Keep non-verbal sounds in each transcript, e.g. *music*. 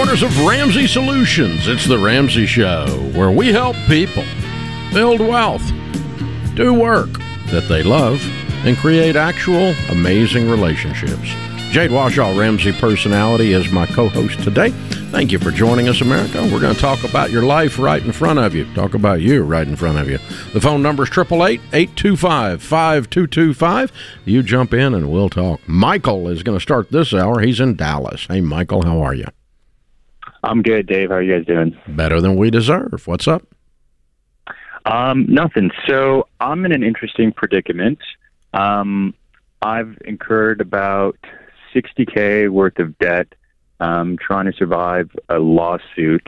headquarters of Ramsey Solutions, it's The Ramsey Show, where we help people build wealth, do work that they love, and create actual amazing relationships. Jade Warshaw, Ramsey personality, is my co host today. Thank you for joining us, America. We're going to talk about your life right in front of you. Talk about you right in front of you. The phone number is 888 825 5225. You jump in and we'll talk. Michael is going to start this hour. He's in Dallas. Hey, Michael, how are you? I'm good, Dave. How are you guys doing? Better than we deserve. What's up? Um, nothing. So I'm in an interesting predicament. Um, I've incurred about 60k worth of debt, um, trying to survive a lawsuit.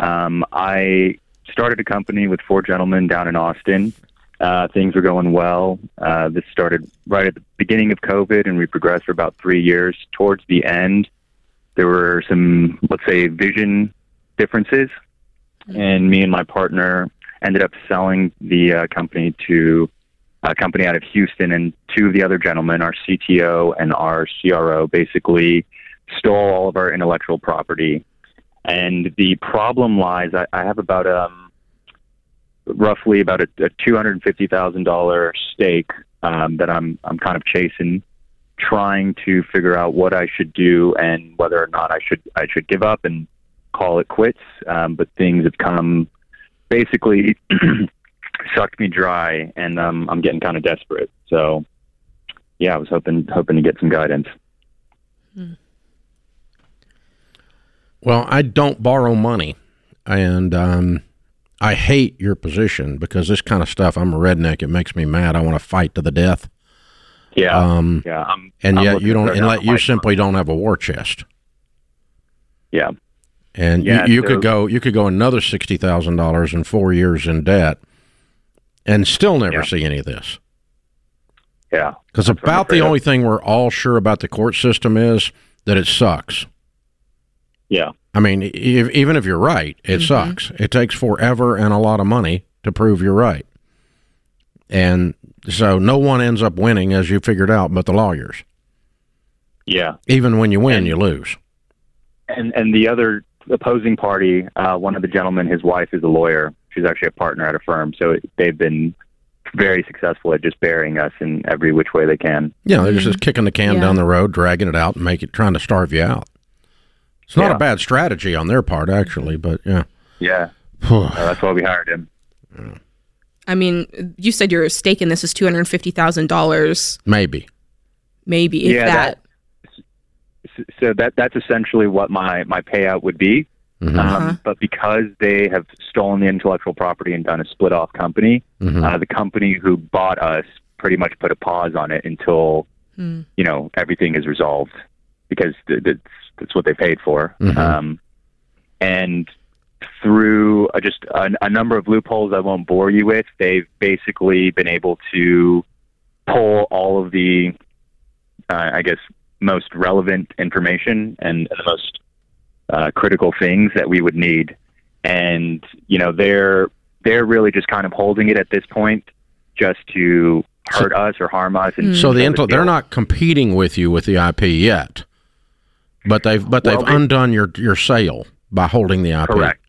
Um, I started a company with four gentlemen down in Austin. Uh, things were going well. Uh, this started right at the beginning of COVID, and we progressed for about three years. Towards the end, there were some, let's say, vision differences, and me and my partner ended up selling the uh, company to a company out of Houston, and two of the other gentlemen, our CTO and our CRO, basically stole all of our intellectual property. And the problem lies, I, I have about um, roughly about a, a two hundred and fifty thousand dollar stake um, that I'm I'm kind of chasing, trying to figure out what I should do and whether or not I should I should give up and call it quits. Um, but things have come basically *clears throat* sucked me dry, and um, I'm getting kind of desperate. So, yeah, I was hoping hoping to get some guidance. Well, I don't borrow money, and um, I hate your position because this kind of stuff. I'm a redneck. It makes me mad. I want to fight to the death. Yeah, Um, yeah. I'm, and I'm yet you don't. And an let you outlet. simply don't have a war chest. Yeah, And Yeah, you, you could go. You could go another sixty thousand dollars in four years in debt, and still never Yeah. see any of this. yeah, Because That's what I'm about the afraid of. only thing we're all sure about the court system is that it sucks. yeah, I mean, if, even if you're right, it sucks. It takes forever and a lot of money to prove you're right. And so no one ends up winning, as you figured out, but the lawyers. yeah. Even when you win, And- you lose. And and the other opposing party, uh, one of the gentlemen, his wife is a lawyer. She's actually a partner at a firm, so they've been very successful at just burying us in every which way they can. Yeah, they're just kicking the can Yeah. down the road, dragging it out, and make it trying to starve you out. It's not Yeah. a bad strategy on their part, actually, but yeah. Yeah, *sighs* uh, that's why we hired him. I mean, you said your stake in this is two hundred fifty thousand dollars, Maybe. maybe if Yeah, that. S- So that that's essentially what my my payout would be. Mhm. Uh-huh. Um, but because they have stolen the intellectual property and done a split off company, Mhm. uh, the company who bought us pretty much put a pause on it until Hmm. you know everything is resolved because th- that's that's what they paid for. Mhm. Um, and through uh, just a, a number of loopholes I won't bore you with, they've basically been able to pull all of the, uh, I guess, most relevant information and, and the most uh, critical things that we would need. And you know, they're they're really just kind of holding it at this point, just to hurt us or harm us. And So the show intel, they're not competing with you with the IP yet, but they've but they've Well, they- undone your your sale by holding the IP. correct.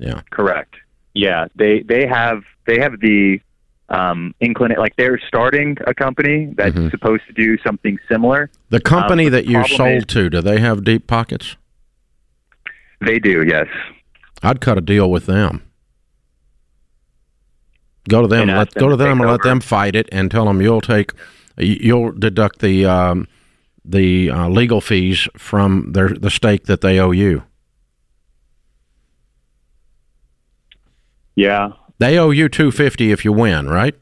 Yeah. Correct. Yeah, they they have they have the um, inclinate like they're starting a company that's Mhm. supposed to do something similar. The company Um, that the you sold is- to, do they have deep pockets? They do, yes. I'd cut a deal with them. Go to them. And Let them go to them and let them fight it, and tell them you'll take, you'll deduct the um, the uh, legal fees from their the stake that they owe you. Yeah, They owe you two fifty if you win, right?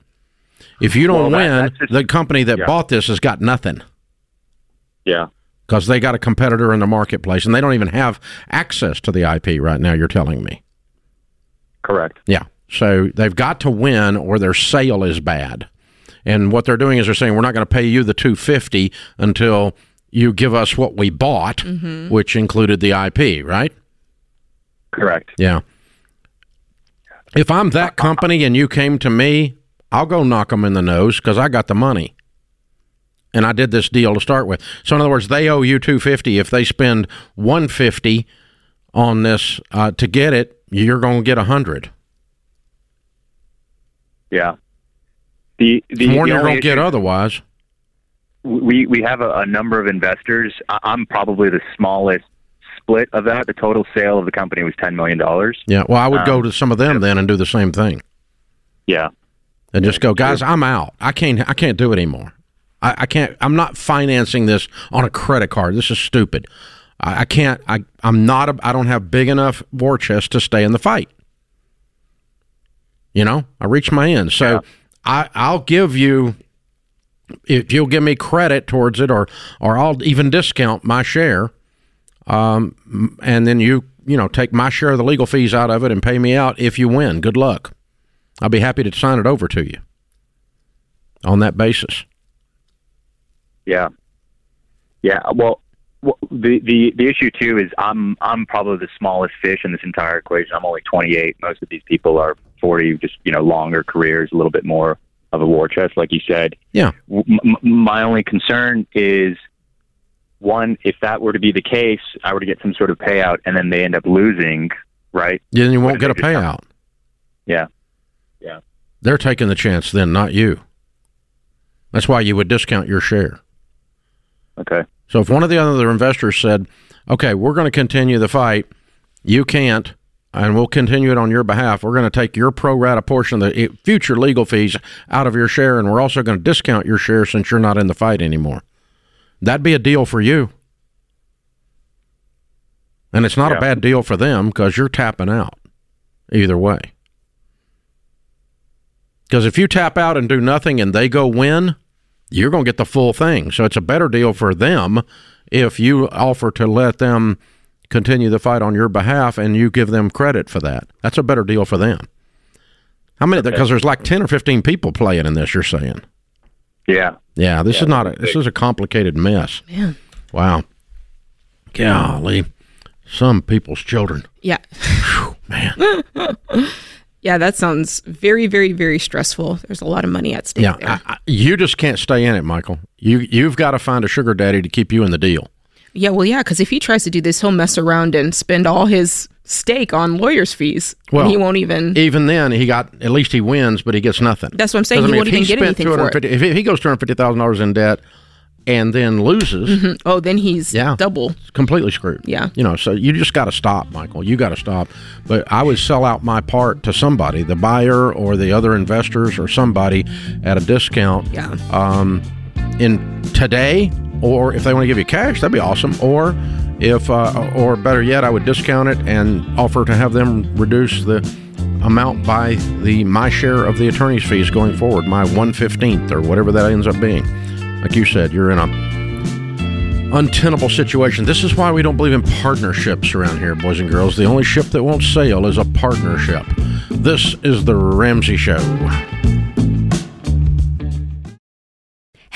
If you don't Well, win, that's just- the company that yeah. bought this has got nothing yeah, because they got a competitor in the marketplace, and they don't even have access to the IP right now. You're telling me. correct. Yeah. So they've got to win or their sale is bad. And what they're doing is they're saying we're not going to pay you the 250 until you give us what we bought, mm-hmm. which included the IP, right? Correct. Yeah. If I'm that *laughs* company and you came to me, I'll go knock them in the nose because I got the money. And I did this deal to start with. So in other words, they owe you 250 if they spend 150 on this uh, to get it, you're going to get a hundred. Yeah. The the, More the you're going to get otherwise. we we have a, a number of investors. I'm probably the smallest split of that. The total sale of the company was ten million dollars. Yeah. Well, I would go Um, to some of them then and do the same thing Yeah. and just go, guys, I'm out. I can't. I can't do it anymore. I, I can't. I'm not financing this on a credit card. This is stupid. I, I can't. I I'm not. A, I don't have big enough war chest to stay in the fight. You know, I reached my end. So Yeah. I I'll give you if you'll give me credit towards it, or or I'll even discount my share. Um, and then you you know take my share of the legal fees out of it and pay me out if you win. Good luck. I'll be happy to sign it over to you on that basis. Yeah. Yeah. Well, well, the the the issue too is I'm I'm probably the smallest fish in this entire equation. I'm only 28. Most of these people are 40, just you know, longer careers, a little bit more of a war chest, like you said. Yeah. M- my only concern is one, if that were to be the case, I were to get some sort of payout, and then they end up losing, right? Yeah, Then you won't get a payout. Yeah. Yeah. They're taking the chance then, not you. That's why you would discount your share. Okay. So if one of the other investors said, "Okay, we're going to continue the fight. You can't, and we'll continue it on your behalf. We're going to take your pro rata portion of the eh, future legal fees out of your share, and we're also going to discount your share since you're not in the fight anymore." That'd be a deal for you, and it's not a bad deal for them because you're tapping out. Either way, because if you tap out and do nothing and they go win, you're going to get the full thing. So it's a better deal for them if you offer to let them continue the fight on your behalf and you give them credit for that. That's a better deal for them. How many? Because there's like ten or fifteen people playing in this. You're saying, Yeah. yeah, this Yeah, is not a this is a complicated mess. Man. Wow, golly, some people's children, Yeah. man. *laughs* Yeah, that sounds very, very, very stressful. There's a lot of money at stake Yeah, there. I, I, you just can't stay in it, Michael. You you've got to find a sugar daddy to keep you in the deal. yeah, well, yeah, because if he tries to do this, he'll mess around and spend all his stake on lawyers' fees. Well, and he won't even. Even then, he got at least he wins, but he gets nothing. That's what I'm saying. 'Cause, I He mean, won't even get anything for it. If he goes two hundred fifty thousand dollars in debt and then loses, oh, then he's Yeah. double. completely screwed. Yeah. you know. So you just got to stop, Michael. You got to stop. But I would sell out my part to somebody, the buyer or the other investors or somebody at a discount. Yeah. Um, in today, or if they want to give you cash, that'd be awesome. Or if, uh, or better yet, I would discount it and offer to have them reduce the amount by the my share of the attorney's fees going forward, my one fifteenth or whatever that ends up being. Like you said, you're in a untenable situation. This is why we don't believe in partnerships around here, boys and girls. The only ship that won't sail is a partnership. This is the Ramsey Show.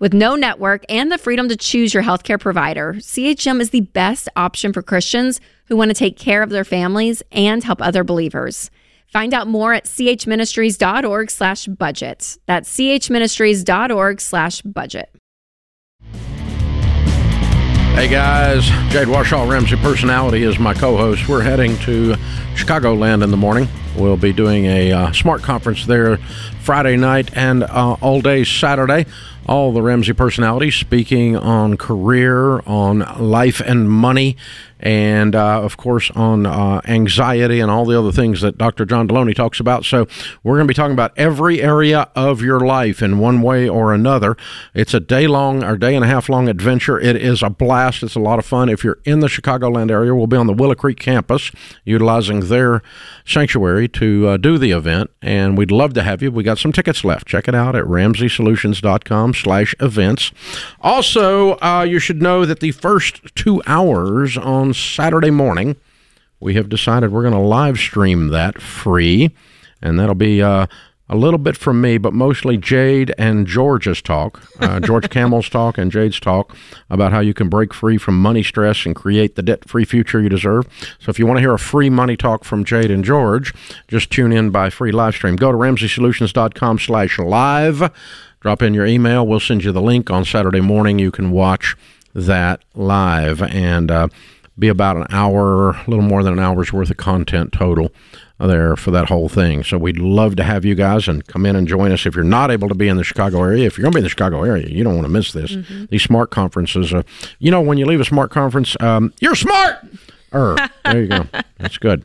With no network and the freedom to choose your healthcare provider, CHM is the best option for Christians who want to take care of their families and help other believers. Find out more at chministries.org slash budget. That's chministries.org slash budget. Hey guys, Jade Warshaw, Ramsey Personality, is my co host. We're heading to Chicagoland in the morning. We'll be doing a uh, smart conference there Friday night and uh, all day Saturday. All the Ramsey personalities speaking on career, on life and money, and uh, of course on uh, anxiety and all the other things that Dr. John Delony talks about. So we're going to be talking about every area of your life in one way or another. It's a day long or day and a half long adventure. It is a blast. It's a lot of fun. If you're in the Chicagoland area, we'll be on the Willow Creek campus utilizing their sanctuary to uh, do the event, and we'd love to have you. We got some tickets left. Check it out at ramseysolutions.com slash events. Also, uh, you should know that the first two hours on Saturday morning we have decided we're going to live stream that free, and that'll be uh, a little bit from me, but mostly Jade and George's talk, uh, *laughs* George Kamel's talk and Jade's talk about how you can break free from money stress and create the debt free future you deserve. So if you want to hear a free money talk from Jade and George, just tune in by free live stream. Go to ramseysolutions.com slash live. Drop in your email. We'll send you the link on Saturday morning. You can watch that live and uh, be about an hour, a little more than an hour's worth of content total there for that whole thing. So we'd love to have you guys and come in and join us if you're not able to be in the Chicago area. If you're going to be in the Chicago area, you don't want to miss this. Mm-hmm. These smart conferences, uh, you know, when you leave a smart conference, um, you're smart. Er, there you go. *laughs* That's good.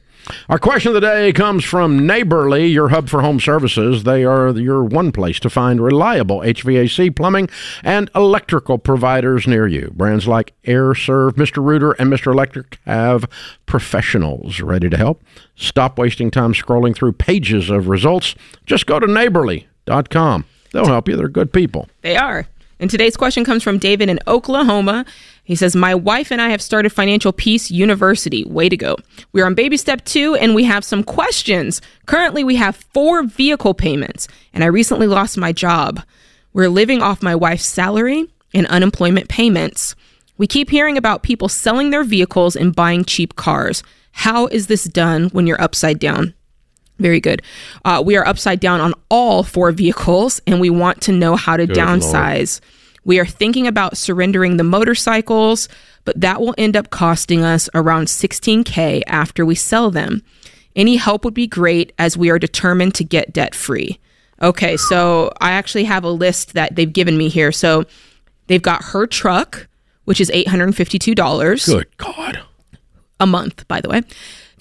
Our question of the day comes from Neighborly, your hub for home services. They are your one place to find reliable HVAC, plumbing, and electrical providers near you. Brands like Aire Serv, Mr. Rooter, and Mr. Electric have professionals ready to help. Stop wasting time scrolling through pages of results. Just go to neighborly.com. They'll help you. They're good people. They are. And today's question comes from David in Oklahoma. He says, My wife and I have started Financial Peace University. Way to go. We're on baby step two and we have some questions. Currently, we have four vehicle payments, and I recently lost my job. We're living off my wife's salary and unemployment payments. We keep hearing about people selling their vehicles and buying cheap cars. How is this done when you're upside down? Very good. Uh, we are upside down on all four vehicles and we want to know how to good downsize. Lord. We are thinking about surrendering the motorcycles, but that will end up costing us around 16K after we sell them. Any help would be great as we are determined to get debt free. Okay, so I actually have a list that they've given me here. So they've got her truck, which is $852. Good God. A month, by the way.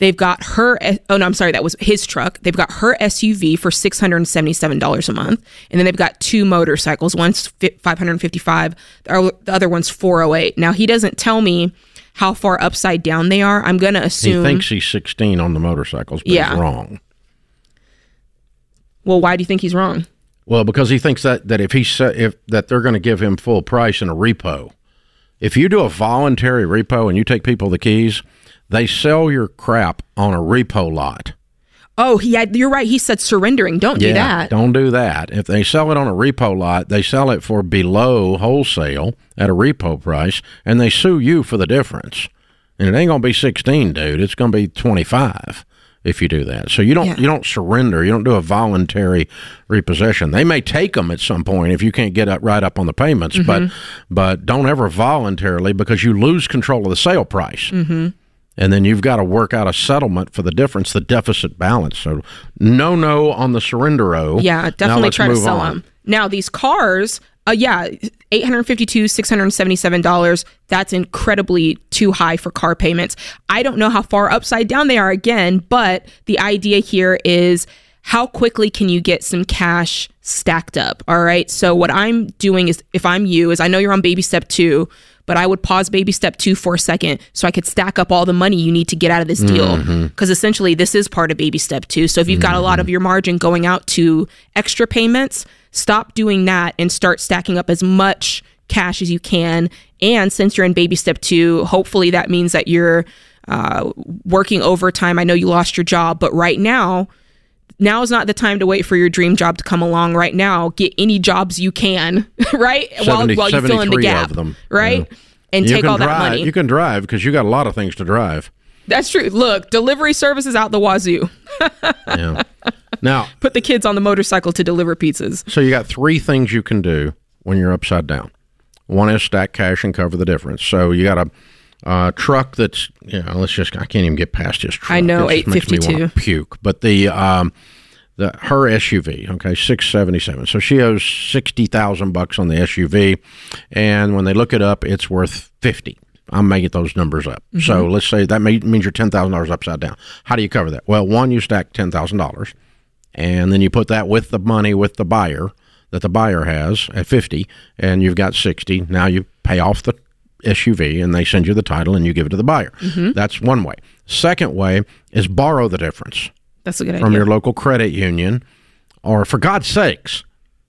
They've got her, oh no, I'm sorry, that was his truck. They've got her SUV for $677 a month. And then they've got two motorcycles. One's 555, the other one's 408. Now, he doesn't tell me how far upside down they are. I'm going to assume. He thinks he's 16 on the motorcycles, but yeah. he's wrong. Well, why do you think he's wrong? Well, because he thinks that, that if he if that they're going to give him full price in a repo. If you do a voluntary repo and you take people the keys, they sell your crap on a repo lot. Oh, he had, you're right. He said surrendering. Don't yeah, do that. Don't do that. If they sell it on a repo lot, they sell it for below wholesale at a repo price, and they sue you for the difference. And it ain't gonna be sixteen, dude. It's gonna be twenty five if you do that. So you don't yeah. you don't surrender. You don't do a voluntary repossession. They may take them at some point if you can't get up right up on the payments, mm-hmm. but but don't ever voluntarily because you lose control of the sale price. Mm-hmm and then you've got to work out a settlement for the difference, the deficit balance. So, no, no on the surrender. O. Yeah, definitely try to sell on. them. Now, these cars, uh, yeah, eight hundred fifty-two, six hundred seventy-seven dollars. That's incredibly too high for car payments. I don't know how far upside down they are again, but the idea here is how quickly can you get some cash stacked up? All right. So what I'm doing is, if I'm you, is I know you're on baby step two but I would pause baby step two for a second so I could stack up all the money you need to get out of this deal. Because mm-hmm. essentially, this is part of baby step two. So if you've got a lot of mm-hmm. your margin going out to extra payments, stop doing that and start stacking up as much cash as you can. And since you're in baby step two, hopefully that means that you're uh, working overtime. I know you lost your job, but right now, now is not the time to wait for your dream job to come along right now. Get any jobs you can, *laughs* right? 70, while, while you fill in the gap, right? Yeah. And you take all drive, that money. You can drive because you got a lot of things to drive. That's true. Look, delivery services out the wazoo. *laughs* yeah. Now, *laughs* put the kids on the motorcycle to deliver pizzas. So you got three things you can do when you're upside down. One is stack cash and cover the difference. So you got a uh, truck that's you know let's just I can't even get past his truck. I know eight fifty two puke, but the um, the her SUV okay six seventy seven. So she owes sixty thousand bucks on the SUV, and when they look it up, it's worth fifty. I'm making those numbers up. Mm-hmm. So let's say that may, means you're ten thousand dollars upside down. How do you cover that? Well, one you stack ten thousand dollars, and then you put that with the money with the buyer that the buyer has at 50 and you've got 60 now you pay off the SUV and they send you the title and you give it to the buyer. Mm-hmm. That's one way. Second way is borrow the difference. That's a good idea. from idea. your local credit union, or for God's sakes,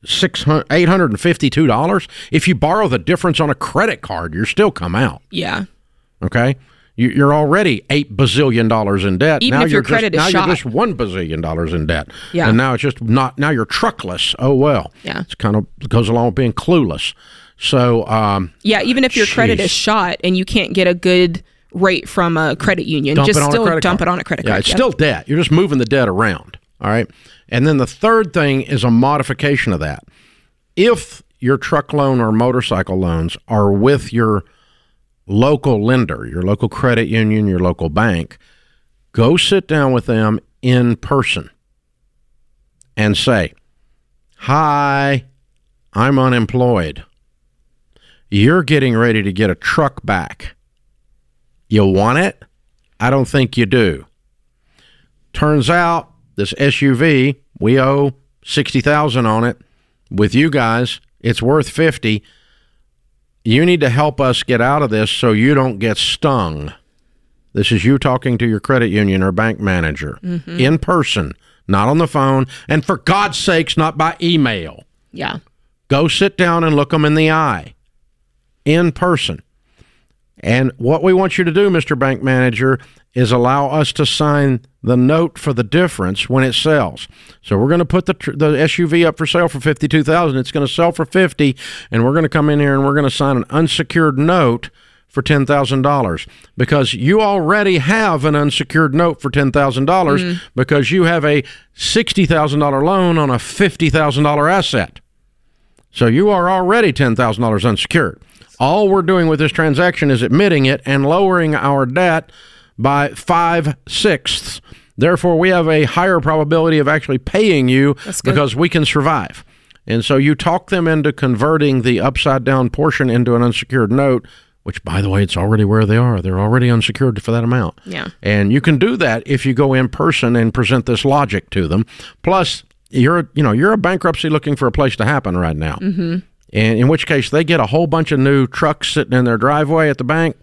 six hundred eight hundred and fifty two dollars. If you borrow the difference on a credit card, you're still come out. Yeah. Okay. You, you're already eight bazillion dollars in debt. Even now if your credit just, is now shot. you're just one bazillion dollars in debt. Yeah. and now it's just not. Now you're truckless. Oh well. Yeah. it's kind of goes along with being clueless. So um, Yeah, even if your credit is shot and you can't get a good rate from a credit union, dump just still dump card. it on a credit yeah, card. it's still debt. You're just moving the debt around. All right. And then the third thing is a modification of that. If your truck loan or motorcycle loans are with your local lender, your local credit union, your local bank, go sit down with them in person and say, Hi, I'm unemployed. You're getting ready to get a truck back. You want it? I don't think you do. Turns out this SUV, we owe 60,000 on it. With you guys, it's worth 50. You need to help us get out of this so you don't get stung. This is you talking to your credit union or bank manager mm-hmm. in person, not on the phone, and for God's sakes, not by email. Yeah. Go sit down and look them in the eye in person. And what we want you to do, Mr. Bank Manager, is allow us to sign the note for the difference when it sells. So we're going to put the the SUV up for sale for fifty two thousand. It's going to sell for fifty, and we're going to come in here and we're going to sign an unsecured note for ten thousand dollars because you already have an unsecured note for ten thousand dollars mm. because you have a sixty thousand dollar loan on a fifty thousand dollar asset. So you are already $10,000 unsecured. All we're doing with this transaction is admitting it and lowering our debt by five sixths. Therefore, we have a higher probability of actually paying you because we can survive. And so you talk them into converting the upside down portion into an unsecured note, which, by the way, it's already where they are. They're already unsecured for that amount. Yeah. And you can do that if you go in person and present this logic to them. Plus, you're you know you're a bankruptcy looking for a place to happen right now. Mm-hmm. And in which case, they get a whole bunch of new trucks sitting in their driveway at the bank,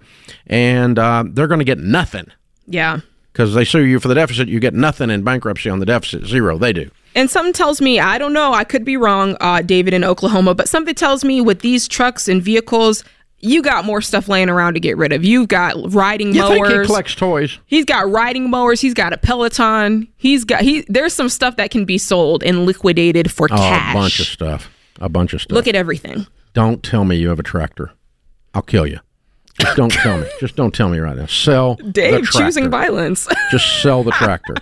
and uh, they're going to get nothing Yeah. because they sue you for the deficit. You get nothing in bankruptcy on the deficit, zero. They do. And something tells me, I don't know, I could be wrong, uh, David in Oklahoma, but something tells me with these trucks and vehicles, you got more stuff laying around to get rid of. You've got riding You think he collects toys? He's got riding mowers. He's got a Peloton. He's got he. There's some stuff that can be sold and liquidated for Oh, cash. a bunch of stuff. A bunch of stuff. Look at everything. don't tell me you have a tractor. I'll kill you. Just don't tell me. Just don't tell me right now. Sell Dave choosing violence. *laughs* Just sell the tractor.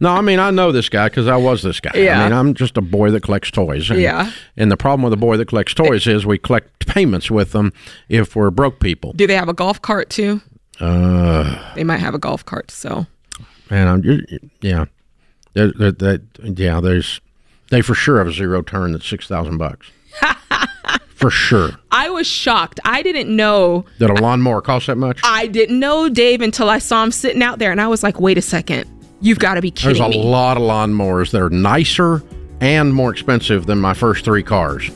No, I mean I know this guy because I was this guy. Yeah. I mean I'm just a boy that collects toys. And, Yeah. And the problem with a boy that collects toys is we collect payments with them if we're broke people. Do they have a golf cart too? Uh, They might have a golf cart. So and I'm yeah, there, there, that yeah. There's they for sure have a zero turn that's six thousand bucks. *laughs* for sure. I was shocked. I didn't know. That a lawnmower costs that much? I didn't know Dave until I saw him sitting out there, and I was like, "Wait a second, you've got to be kidding me." There's a me!" lot of lawnmowers that are nicer and more expensive than my first three cars.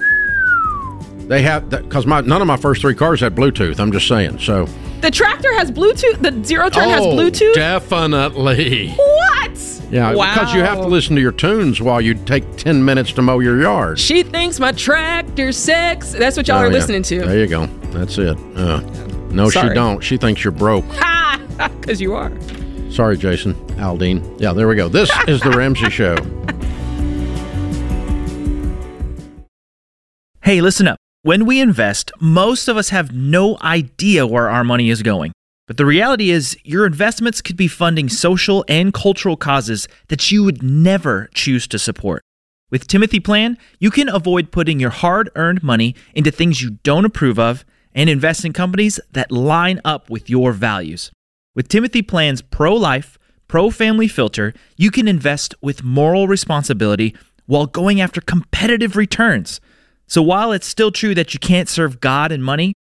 They have because my none of my first three cars had Bluetooth. I'm just saying. So The tractor has Bluetooth. The zero turn has Oh, Bluetooth. Definitely. what? Yeah, Wow. because you have to listen to your tunes while you take ten minutes to mow your yard. She thinks my tractor's sex. That's what y'all Oh, are yeah. listening to. There you go. That's it. Uh, no, she don't. She thinks you're broke. *laughs* Ha! Because you are. Sorry, Jason Aldean. Yeah, there we go. This is the Ramsey *laughs* Show. Hey, listen up. When we invest, most of us have no idea where our money is going. But the reality is, your investments could be funding social and cultural causes that you would never choose to support. With Timothy Plan, you can avoid putting your hard earned money into things you don't approve of and invest in companies that line up with your values. With Timothy Plan's pro life, pro family filter, you can invest with moral responsibility while going after competitive returns. So while it's still true that you can't serve God and money,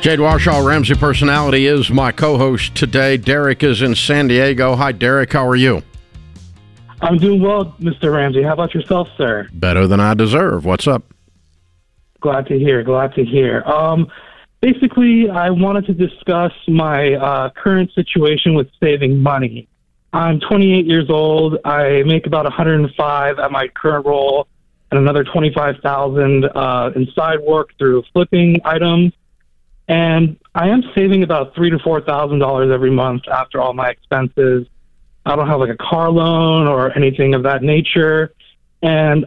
Jade Warshaw, Ramsey Personality, is my co host today. Derek is in San Diego. Hi, Derek. How are you? I'm doing well, Mr. Ramsey. How about yourself, sir? Better than I deserve. What's up? Glad to hear. Glad to hear. Um, basically, I wanted to discuss my uh, current situation with saving money. I'm 28 years old. I make about 105 at my current role, and another 25,000 uh, in side work through flipping items and I am saving about three to four thousand dollars every month after all my expenses. I don't have like a car loan or anything of that nature, and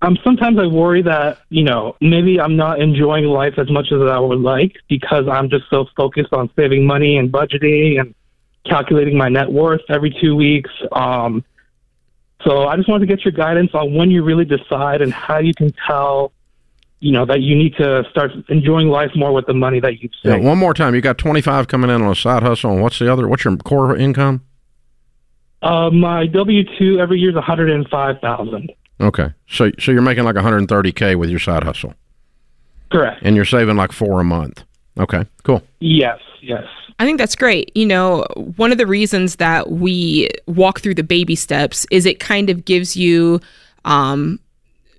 I'm sometimes I worry that you know maybe I'm not enjoying life as much as I would like because I'm just so focused on saving money and budgeting and calculating my net worth every two weeks. Um, so I just wanted to get your guidance on when you really decide and how you can tell you know that you need to start enjoying life more with the money that you've saved. Yeah, one more time. You got twenty five coming in on a side hustle, and what's the other? What's your core income? Uh, my W two every year is one hundred and five thousand. Okay, so so you're making like one hundred and thirty k with your side hustle. Correct. And you're saving like four a month. Okay, cool. Yes, yes. I think that's great. You know, one of the reasons that we walk through the baby steps is it kind of gives you um,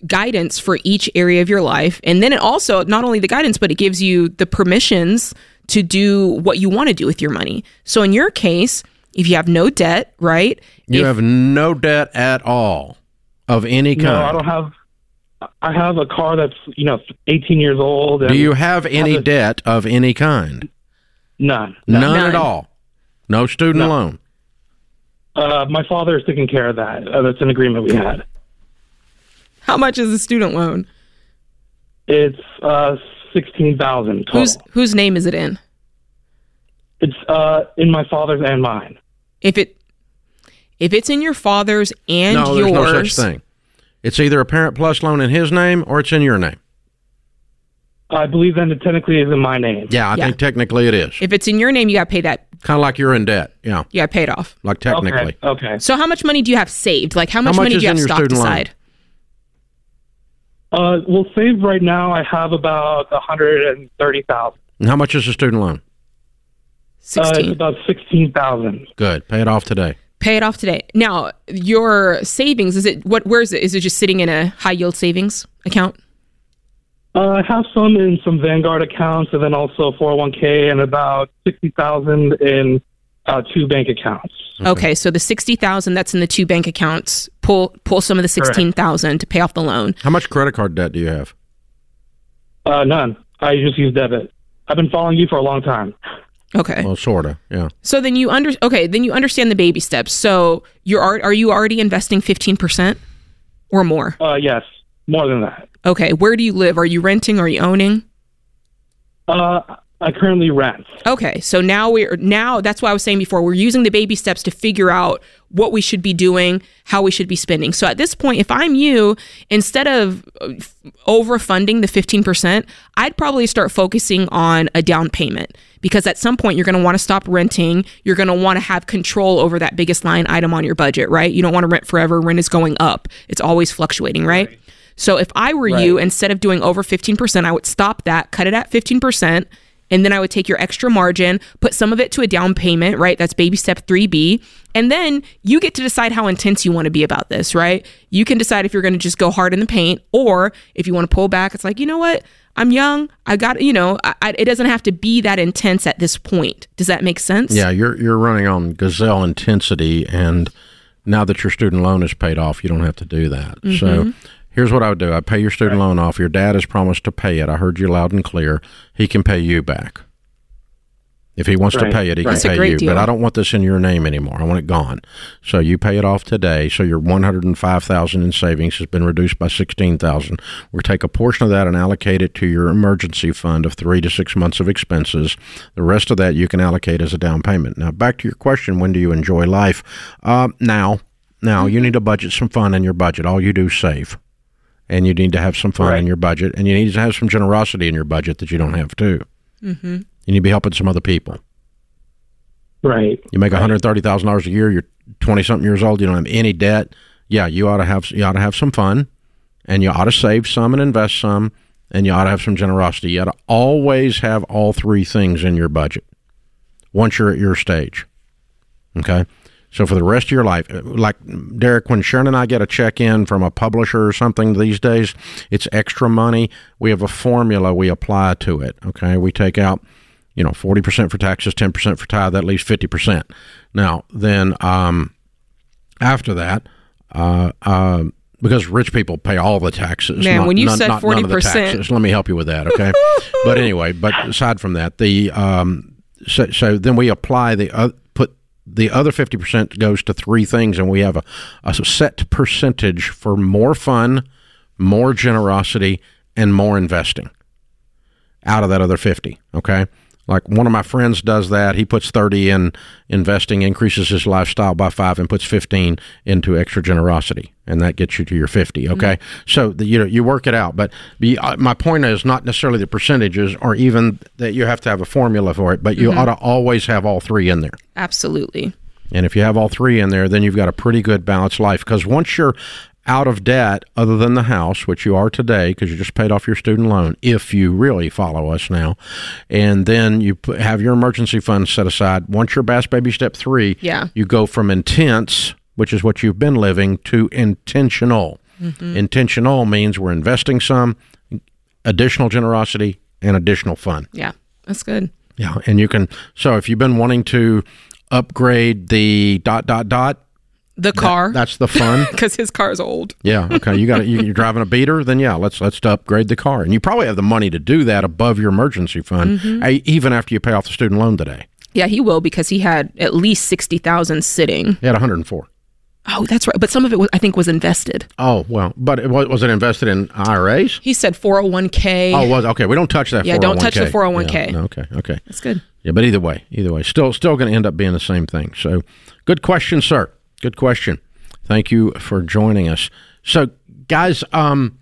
guidance for each area of your life. And then it also, not only the guidance, but it gives you the permissions to do what you want to do with your money. So in your case, if you have no debt, right? You if, have no debt at all of any kind. No, I don't have. I have a car that's you know 18 years old. do you have any have a, debt of any kind? None. None, none at all. No student no. loan. Uh, my father is taking care of that. Uh, that's an agreement we had. How much is the student loan? It's uh, sixteen thousand. Whose whose name is it in? It's uh, in my father's and mine. If it if it's in your father's and no, yours, there's no such thing. It's either a Parent Plus loan in his name or it's in your name. I believe then it technically is in my name. Yeah, I yeah. think technically it is. If it's in your name, you got to pay that. Kind of like you're in debt. Yeah. You got to pay it off. Like technically. Okay. okay. So how much money do you have saved? Like how much, how much money do you have stocked aside? Uh, well, save right now. I have about hundred and thirty thousand. And how much is the student loan? Sixteen. Uh, it's about sixteen thousand. Good. Pay it off today. Pay it off today. Now, your savings is it what? Where is it? Is it just sitting in a high yield savings account? Uh, I have some in some Vanguard accounts, and then also 401k, and about sixty thousand in uh, two bank accounts. Okay. okay. so the sixty thousand that's in the two bank accounts. Pull pull some of the sixteen thousand to pay off the loan. How much credit card debt do you have? Uh, none. I just use debit. I've been following you for a long time. Okay. Well, sorta, yeah. So then you under okay, then you understand the baby steps. So you're are are you already investing fifteen percent or more? Uh, yes, more than that. Okay. Where do you live? Are you renting? Are you owning? Uh, I currently rent. Okay, so now we're now that's why I was saying before we're using the baby steps to figure out what we should be doing, how we should be spending. So at this point, if I'm you, instead of uh, overfunding the 15%, I'd probably start focusing on a down payment because at some point you're going to want to stop renting, you're going to want to have control over that biggest line item on your budget, right? You don't want to rent forever, rent is going up. It's always fluctuating, right? right. So if I were right. you, instead of doing over 15%, I would stop that, cut it at 15% and then I would take your extra margin, put some of it to a down payment, right? That's baby step 3B. And then you get to decide how intense you want to be about this, right? You can decide if you're going to just go hard in the paint or if you want to pull back, it's like, you know what? I'm young. I got, you know, I, it doesn't have to be that intense at this point. Does that make sense? Yeah, you're you're running on gazelle intensity and now that your student loan is paid off, you don't have to do that. Mm-hmm. So Here's what I would do I'd pay your student loan off. Your dad has promised to pay it. I heard you loud and clear. He can pay you back. If he wants right. to pay it, he right. can pay you. Deal. But I don't want this in your name anymore. I want it gone. So you pay it off today. So your one hundred and five thousand in savings has been reduced by sixteen thousand. We'll take a portion of that and allocate it to your emergency fund of three to six months of expenses. The rest of that you can allocate as a down payment. Now back to your question: When do you enjoy life? Uh, now, now you need to budget some fun in your budget. All you do is save and you need to have some fun right. in your budget, and you need to have some generosity in your budget that you don't have too. Mm-hmm. You need to be helping some other people. Right. You make one hundred thirty thousand dollars a year. You're twenty something years old. You don't have any debt. Yeah, you ought to have you ought to have some fun, and you ought to save some and invest some, and you ought to have some generosity. You ought to always have all three things in your budget once you're at your stage. Okay. So for the rest of your life, like Derek, when Sharon and I get a check in from a publisher or something these days, it's extra money. We have a formula we apply to it. Okay. We take out, you know, 40% for taxes, 10% for tithe, that leaves 50%. Now, then, um, after that, uh, uh, because rich people pay all the taxes. Man, not- when you none- said not none of the 40%. let me help you with that, okay? *laughs* but anyway, but aside from that, the um, so, so then we apply the uh, the other fifty percent goes to three things, and we have a, a set percentage for more fun, more generosity, and more investing out of that other 50 okay like one of my friends does that. He puts 30 in investing increases his lifestyle by 5 and puts 15 into extra generosity and that gets you to your 50 okay? So the, you know you work it out. But the, uh, my point is not necessarily the percentages or even that you have to have a formula for it but you ought to always have all three in there. Absolutely. and if you have all three in there, then you've got a pretty good balanced life. Because once you're out of debt, other than the house, which you are today, because you just paid off your student loan, if you really follow us now, and then you have your emergency fund set aside. Once you're past baby step three, Yeah. you go from intense, which is what you've been living, to intentional. Mm-hmm. Intentional means we're investing some additional generosity and additional fun. Yeah. That's good. Yeah, and you can. So if you've been wanting to upgrade the dot dot dot, The car, that's the fun. *laughs* because his car is old. yeah. Okay. You got it. You, you're driving a beater. Then yeah, let's let's upgrade the car, and you probably have the money to do that above your emergency fund, eh, even after you pay off the student loan today. Yeah, he will because he had at least sixty thousand sitting. He had 104. Oh, that's right. But some of it, was, I think, was invested. Oh well, but it, was, was it invested in IRAs? He said four hundred one k. Oh, was okay. We don't touch that. Yeah, don't touch the 401k. 401k. Okay. Okay. That's good. Yeah, but either way, either way, still still going to end up being the same thing. So, good question, sir. Good question. Thank you for joining us. So, guys, um,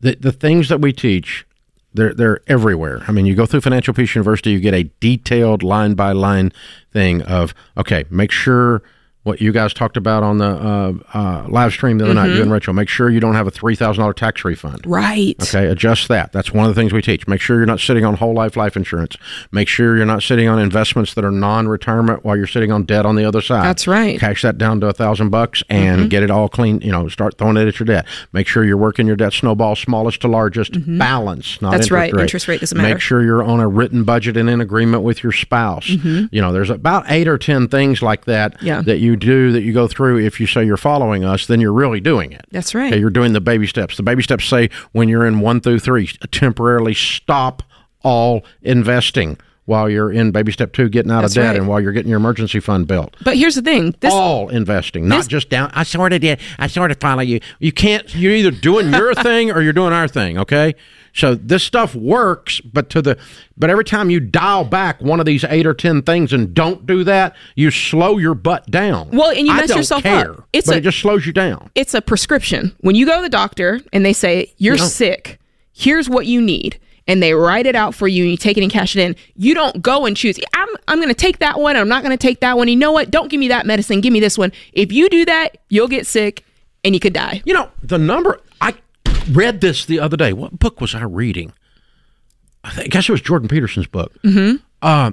the the things that we teach, they're they're everywhere. I mean, you go through Financial Peace University, you get a detailed line by line thing of okay, make sure what you guys talked about on the uh, uh, live stream the other night, you and Rachel. Make sure you don't have a three thousand dollar tax refund. Right. Okay, adjust that. That's one of the things we teach. Make sure you're not sitting on whole life life insurance. Make sure you're not sitting on investments that are non-retirement while you're sitting on debt on the other side. That's right. Cash that down to a thousand bucks and get it all clean. You know, start throwing it at your debt. Make sure you're working your debt snowball, smallest to largest, balance, not Mm-hmm. That's interest right. Rate. Interest rate doesn't matter. Make sure you're on a written budget and in agreement with your spouse. Mm-hmm. You know, there's about eight or ten things like that Yeah. that you do that you go through. If you say you're following us, then you're really doing it. That's right. Okay, you're doing the baby steps. The baby steps say when you're in one through three, temporarily stop all investing while you're in baby step two, getting out That's of debt, right. and while you're getting your emergency fund built. But here's the thing. This all investing, not this- just down. I sort of did. I sort of follow you. You can't. You're either doing your *laughs* thing or you're doing our thing. Okay. So this stuff works, but to the but every time you dial back one of these eight or ten things and don't do that, you slow your butt down. Well, and you mess yourself care, up. It's but a- it just slows you down. it's a prescription. When you go to the doctor and they say you're Yeah. sick, here's what you need, and they write it out for you, and you take it and cash it in. You don't go and choose. I'm I'm going to take that one. I'm not going to take that one. You know what? Don't give me that medicine. Give me this one. If you do that, you'll get sick and you could die. You know, the number read this the other day. What book was I reading? I, think, I guess it was Jordan Peterson's book. Mm-hmm. Uh,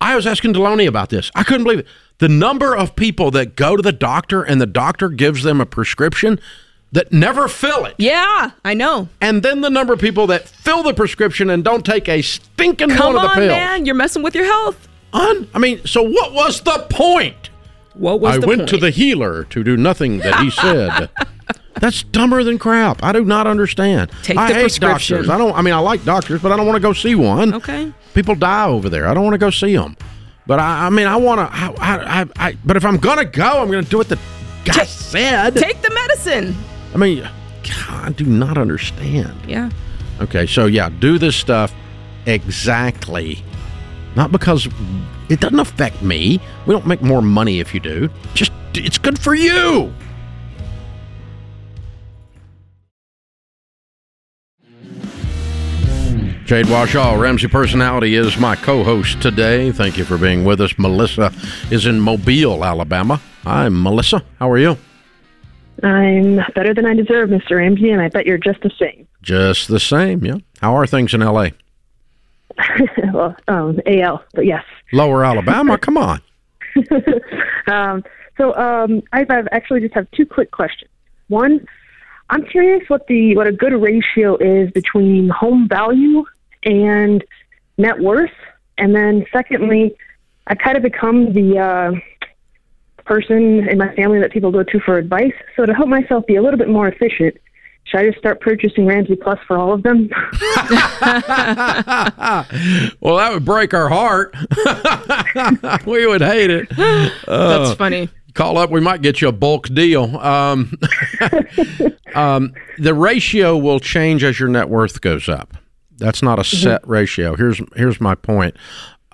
I was asking Delony about this. I couldn't believe it. The number of people that go to the doctor and the doctor gives them a prescription that never fill it. Yeah, I know. And then the number of people that fill the prescription and don't take a stinking Come one of the on, pills. man. You're messing with your health. Un- I mean, so what was the point? What was I went point? to the healer to do nothing that he said. *laughs* That's dumber than crap. I do not understand. Take I the hate prescription. doctors. I don't. I mean, I like doctors, but I don't want to go see one. Okay. People die over there. I don't want to go see them. But I, I mean, I want to. I, I, I, I, but if I'm gonna go, I'm gonna do what the guy Ta- said. Take the medicine. I mean, God, I do not understand. Yeah. Okay, so yeah, do this stuff exactly. Not because it doesn't affect me. We don't make more money if you do. Just it's good for you. Jade Warshaw, Ramsey Personality, is my co host today. Thank you for being with us. Melissa is in Mobile, Alabama. Hi, Melissa. How are you? I'm better than I deserve, Mr. Ramsey, and I bet you're just the same. Just the same, yeah. How are things in L.A.? *laughs* well, um, AL, but yes. Lower Alabama? Come on. *laughs* um, so um, I've, I've actually just have two quick questions. One, I'm curious what the what a good ratio is between home value and net worth, and then secondly, I kind of become the uh, person in my family that people go to for advice. So to help myself be a little bit more efficient, should I just start purchasing Ramsey Plus for all of them? *laughs* well, that would break our heart. *laughs* we would hate it. That's funny. Call up, we might get you a bulk deal. Um, *laughs* um, the ratio will change as your net worth goes up. That's not a set ratio. Here's here's my point.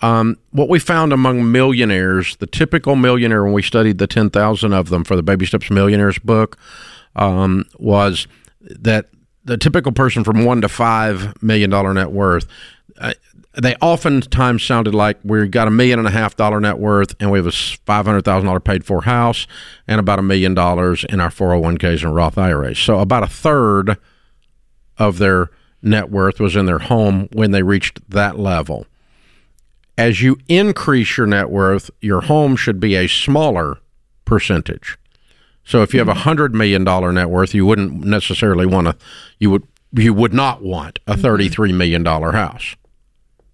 Um, what we found among millionaires, the typical millionaire, when we studied the 10,000 of them for the Baby Steps Millionaires book, um, was that the typical person from one to five million dollar net worth, uh, they oftentimes sounded like we got a million and a half dollar net worth and we have a five hundred thousand dollar paid for house and about a million dollars in our 401ks and Roth IRAs. So about a third of their net worth was in their home when they reached that level. As you increase your net worth, your home should be a smaller percentage. So if you have a mm-hmm. hundred million dollar net worth, you wouldn't necessarily want to. You would you would not want a mm-hmm. thirty three million dollar house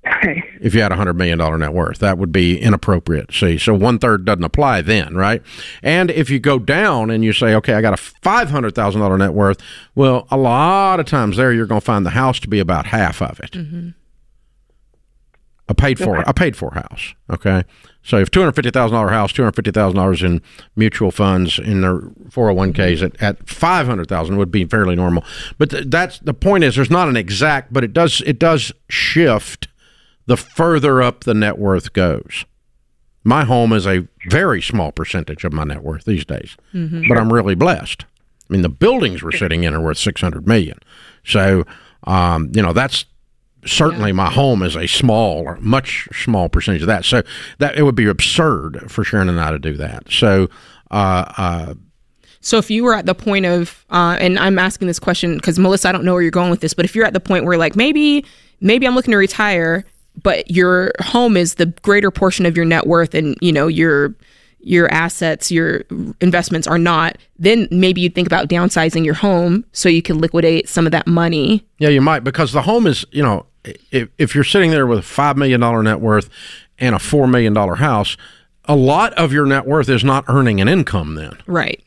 okay. if you had a hundred million dollar net worth. That would be inappropriate. See, so one third doesn't apply then, right? And if you go down and you say, okay, I got a five hundred thousand dollar net worth, well, a lot of times there you're going to find the house to be about half of it. Mm-hmm. A paid for a paid for house. Okay, so if two hundred fifty thousand dollar house, two hundred fifty thousand dollars in mutual funds in their four hundred one ks at at five hundred thousand would be fairly normal. But th- that's the point is there's not an exact, but it does it does shift the further up the net worth goes. My home is a very small percentage of my net worth these days, but I'm really blessed. I mean, the buildings we're sitting in are worth six hundred million, so um, you know that's certainly my home is a small or much small percentage of that. So that it would be absurd for Sharon and I to do that. So. Uh, uh, So if you were at the point of, uh, and I'm asking this question because Melissa, I don't know where you're going with this, but if you're at the point where like maybe, maybe I'm looking to retire, but your home is the greater portion of your net worth, and you know your your assets, your investments are not, then maybe you'd think about downsizing your home so you can liquidate some of that money. Yeah, you might because the home is, you know, if, if you're sitting there with a five million dollar net worth and a four million dollar house, a lot of your net worth is not earning an income then. Right.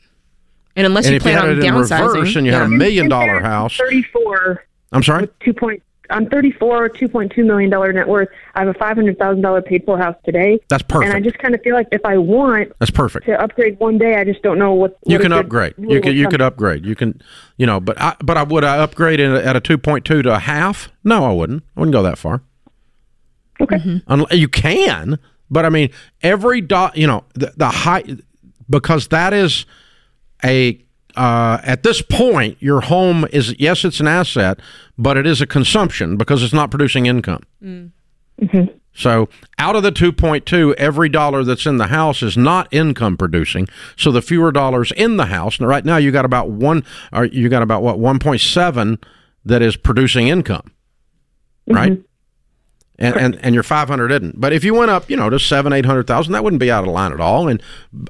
And unless and you if you plan had on it in downsizing, reverse and you had a million dollar house, 34 I'm sorry. with two point. I'm 34, 2.2 million dollar net worth. I have a 500 thousand dollar paid for house today. That's perfect. And I just kind of feel like if I want That's perfect. to upgrade one day, I just don't know what. You what a can upgrade. You could you could upgrade. You can, you know, but I but I would I upgrade in at a two point two to a half? No, I wouldn't. I wouldn't go that far. Okay. Mm-hmm. Unle- you can, but I mean, every dot, you know, the, the high, because that is a, uh, at this point, your home is, yes, it's an asset, but it is a consumption because it's not producing income. Mm. Mm-hmm. So out of the 2.2, every dollar that's in the house is not income producing. So the fewer dollars in the house, and right now you got about one, or you got about what, 1.7 that is producing income, right? Mm-hmm. And, and and your 500 isn't. But if you went up, you know, to seven, eight hundred thousand, that wouldn't be out of line at all. And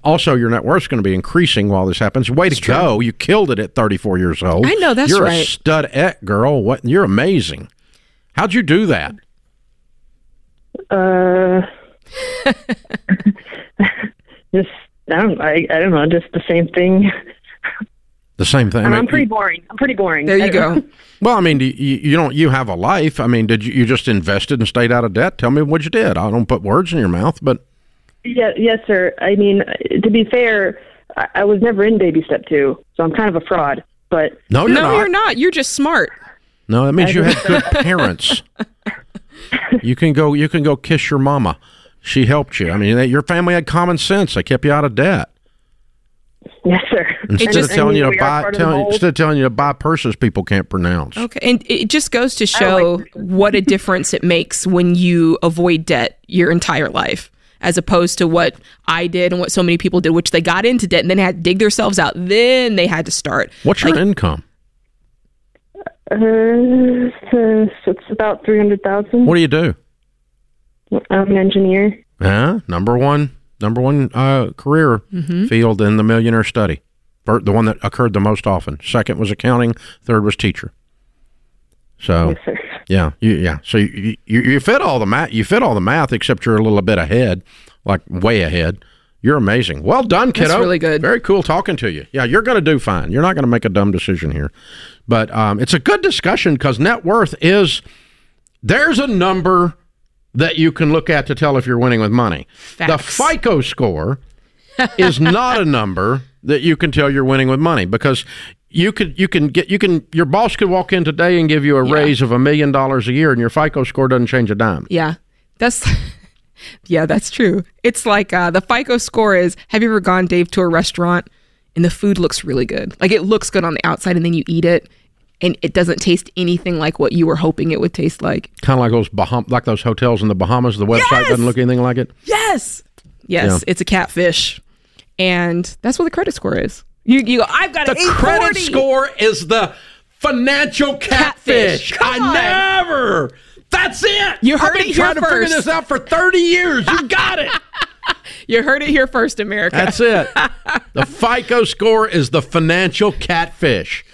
also, your net worth's going to be increasing while this happens. Way to go! You killed it at 34 years old. I know, that's you're a right. stud et girl. What? You're amazing. How'd you do that? Uh, *laughs* just I don't I, I don't know, just the same thing. The same thing. I I'm, mean, I'm pretty boring. I'm pretty boring. There you go. *laughs* Well, I mean, do you, you don't. You have a life. I mean, did you, you just invested and stayed out of debt? Tell me what you did. I don't put words in your mouth, but Yeah, yes, sir. I mean, to be fair, I, I was never in baby step two, so I'm kind of a fraud. But no, you're no, not. you're not. You're just smart. No, that means you had good *laughs* parents. you can go. You can go kiss your mama. She helped you. I mean, your family had common sense. They kept you out of debt. Yes, sir. Instead And- of telling you to buy, part of telling, instead of telling you to buy purses people can't pronounce. Okay. And it just goes to show like what a difference it makes when you avoid debt your entire life. as opposed to what I did and what so many people did, which they got into debt and then had to dig themselves out. Then they had to start. What's your income? Uh, so it's about three hundred thousand. What do you do? I'm an engineer. Yeah, number one, number one uh, career Mm-hmm. field in the millionaire study. The one that occurred the most often. Second was accounting. Third was teacher. So Yes, yeah, you, yeah. So you, you you fit all the math. You fit all the math, except you're a little bit ahead, like way ahead. You're amazing. Well done, kiddo. really good. Very cool talking to you. Yeah, you're going to do fine. You're not going to make a dumb decision here, but um, it's a good discussion because net worth is there's a number that you can look at to tell if you're winning with money. The FICO score *laughs* is not a number that you can tell you're winning with money because you could you can get you can your boss could walk in today and give you a raise of a million dollars a year and your FICO score doesn't change a dime. Yeah, that's *laughs* yeah, that's true. It's like uh, the FICO score is. Have you ever gone, Dave, to a restaurant and the food looks really good? Like it looks good on the outside, and then you eat it, and it doesn't taste anything like what you were hoping it would taste like. Kind of like those Baham- like those hotels in the Bahamas. The website Yes! doesn't look anything like it. Yes, yes, Yeah. it's a catfish, and that's what the credit score is. You you go. I've got The credit score is the financial catfish. Catfish. I never. That's it. You heard it here. I've been it trying to figure this out for 30 years. You *laughs* got it. You heard it here first, America. That's it. *laughs* The FICO score is the financial catfish.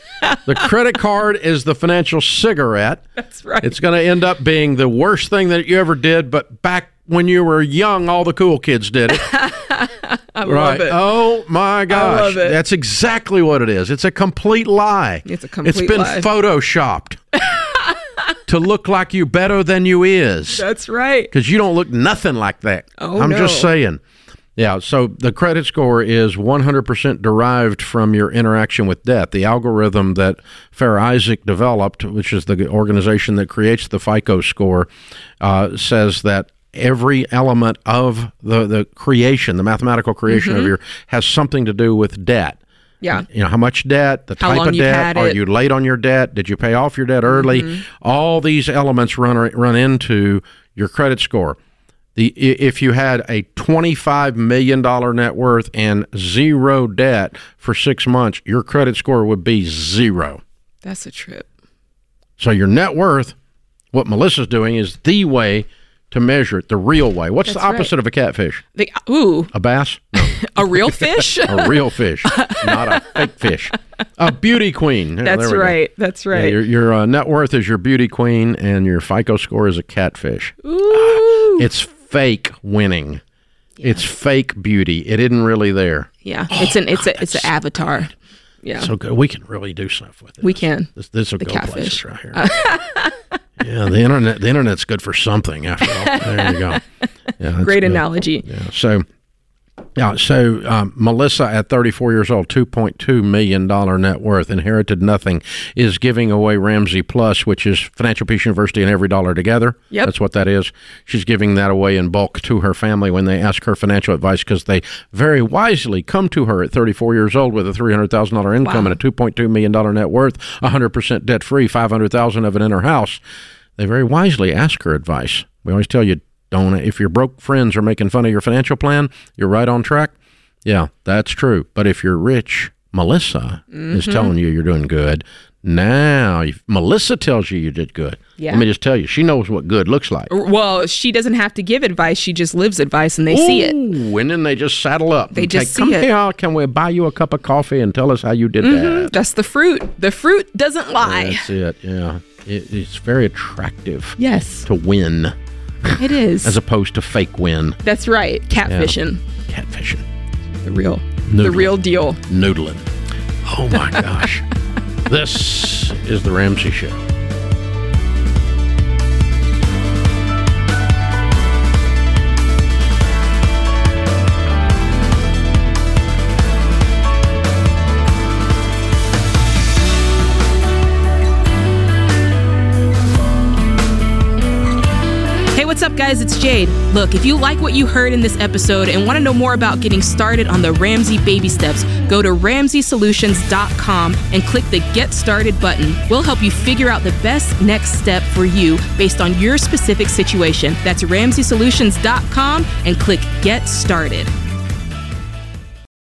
The credit card is the financial cigarette. That's right. It's going to end up being the worst thing that you ever did, but back when you were young, all the cool kids did it. *laughs* I right. love it. Oh my gosh. love it. That's exactly what it is. It's a complete lie. It's a complete It's been lie. photoshopped *laughs* to look like you better than you is That's right. because you don't look nothing like that. Oh, I'm no. just saying. Yeah, so the credit score is 100% derived from your interaction with debt. The algorithm that Fair Isaac developed, which is the organization that creates the FICO score, uh, says that every element of the, the creation, the mathematical creation Mm-hmm. of your, has something to do with debt. Yeah. You know, how much debt, the How type of debt, are it. you late on your debt? Did you pay off your debt early? Mm-hmm. All these elements run run into your credit score. The if you had a twenty-five million dollar net worth and zero debt for six months, your credit score would be zero. That's a trip. So your net worth, what Melissa's doing, is the way to measure it, the real way. What's the That's right. opposite of a catfish? The, ooh, A bass? No, *laughs* a real fish? *laughs* a real fish, *laughs* not a fake fish. A beauty queen. That's we go. right. That's Yeah, right. your your uh, net worth is your beauty queen, and your FICO score is a catfish. Ooh. It's fake winning. It's fake beauty. It isn't really there. yeah. Oh, it's an it's a it's an avatar. Yeah. So good. We can really do stuff with it. we can. This this will The go catfish. places right here. *laughs* yeah, the internet. The internet's good for something. After all, there you go. *laughs* Yeah, Great good. analogy. Yeah. So, yeah. So um, Melissa, at 34 years old, 2.2 million dollar net worth, inherited nothing, is giving away Ramsey Plus, which is Financial Peace University and EveryDollar Together. Yep. That's what that is. She's giving that away in bulk to her family when they ask her financial advice because they very wisely come to her at 34 years old with a $300,000 income Wow. and a 2.2 million dollar net worth, 100% debt free, 500,000 of it in her house. They very wisely ask her advice. We always tell you don't if your broke friends are making fun of your financial plan, you're right on track. Yeah, that's true. But if you're rich, Melissa Mm-hmm. is telling you you're doing good. Now, if Melissa tells you you did good. Yeah. Let me just tell you, she knows what good looks like. Well, she doesn't have to give advice. She just lives advice, and they see it. Ooh, and then they just saddle up. They just say, Come see it." here, can we buy you a cup of coffee and tell us how you did that? That's the fruit. The fruit doesn't lie. That's it. Yeah, it, it's very attractive Yes, to win *laughs* it is. as opposed to fake win. That's right. Catfishing. Catfishing, The real. The real deal. noodling. Oh my *laughs* gosh, this is the Ramsey Show. Guys? It's Jade. Look, if you like what you heard in this episode and want to know more about getting started on the Ramsey baby steps, go to ramseysolutions.com and click the Get Started button. We'll help you figure out the best next step for you based on your specific situation. That's ramseysolutions.com and click Get Started.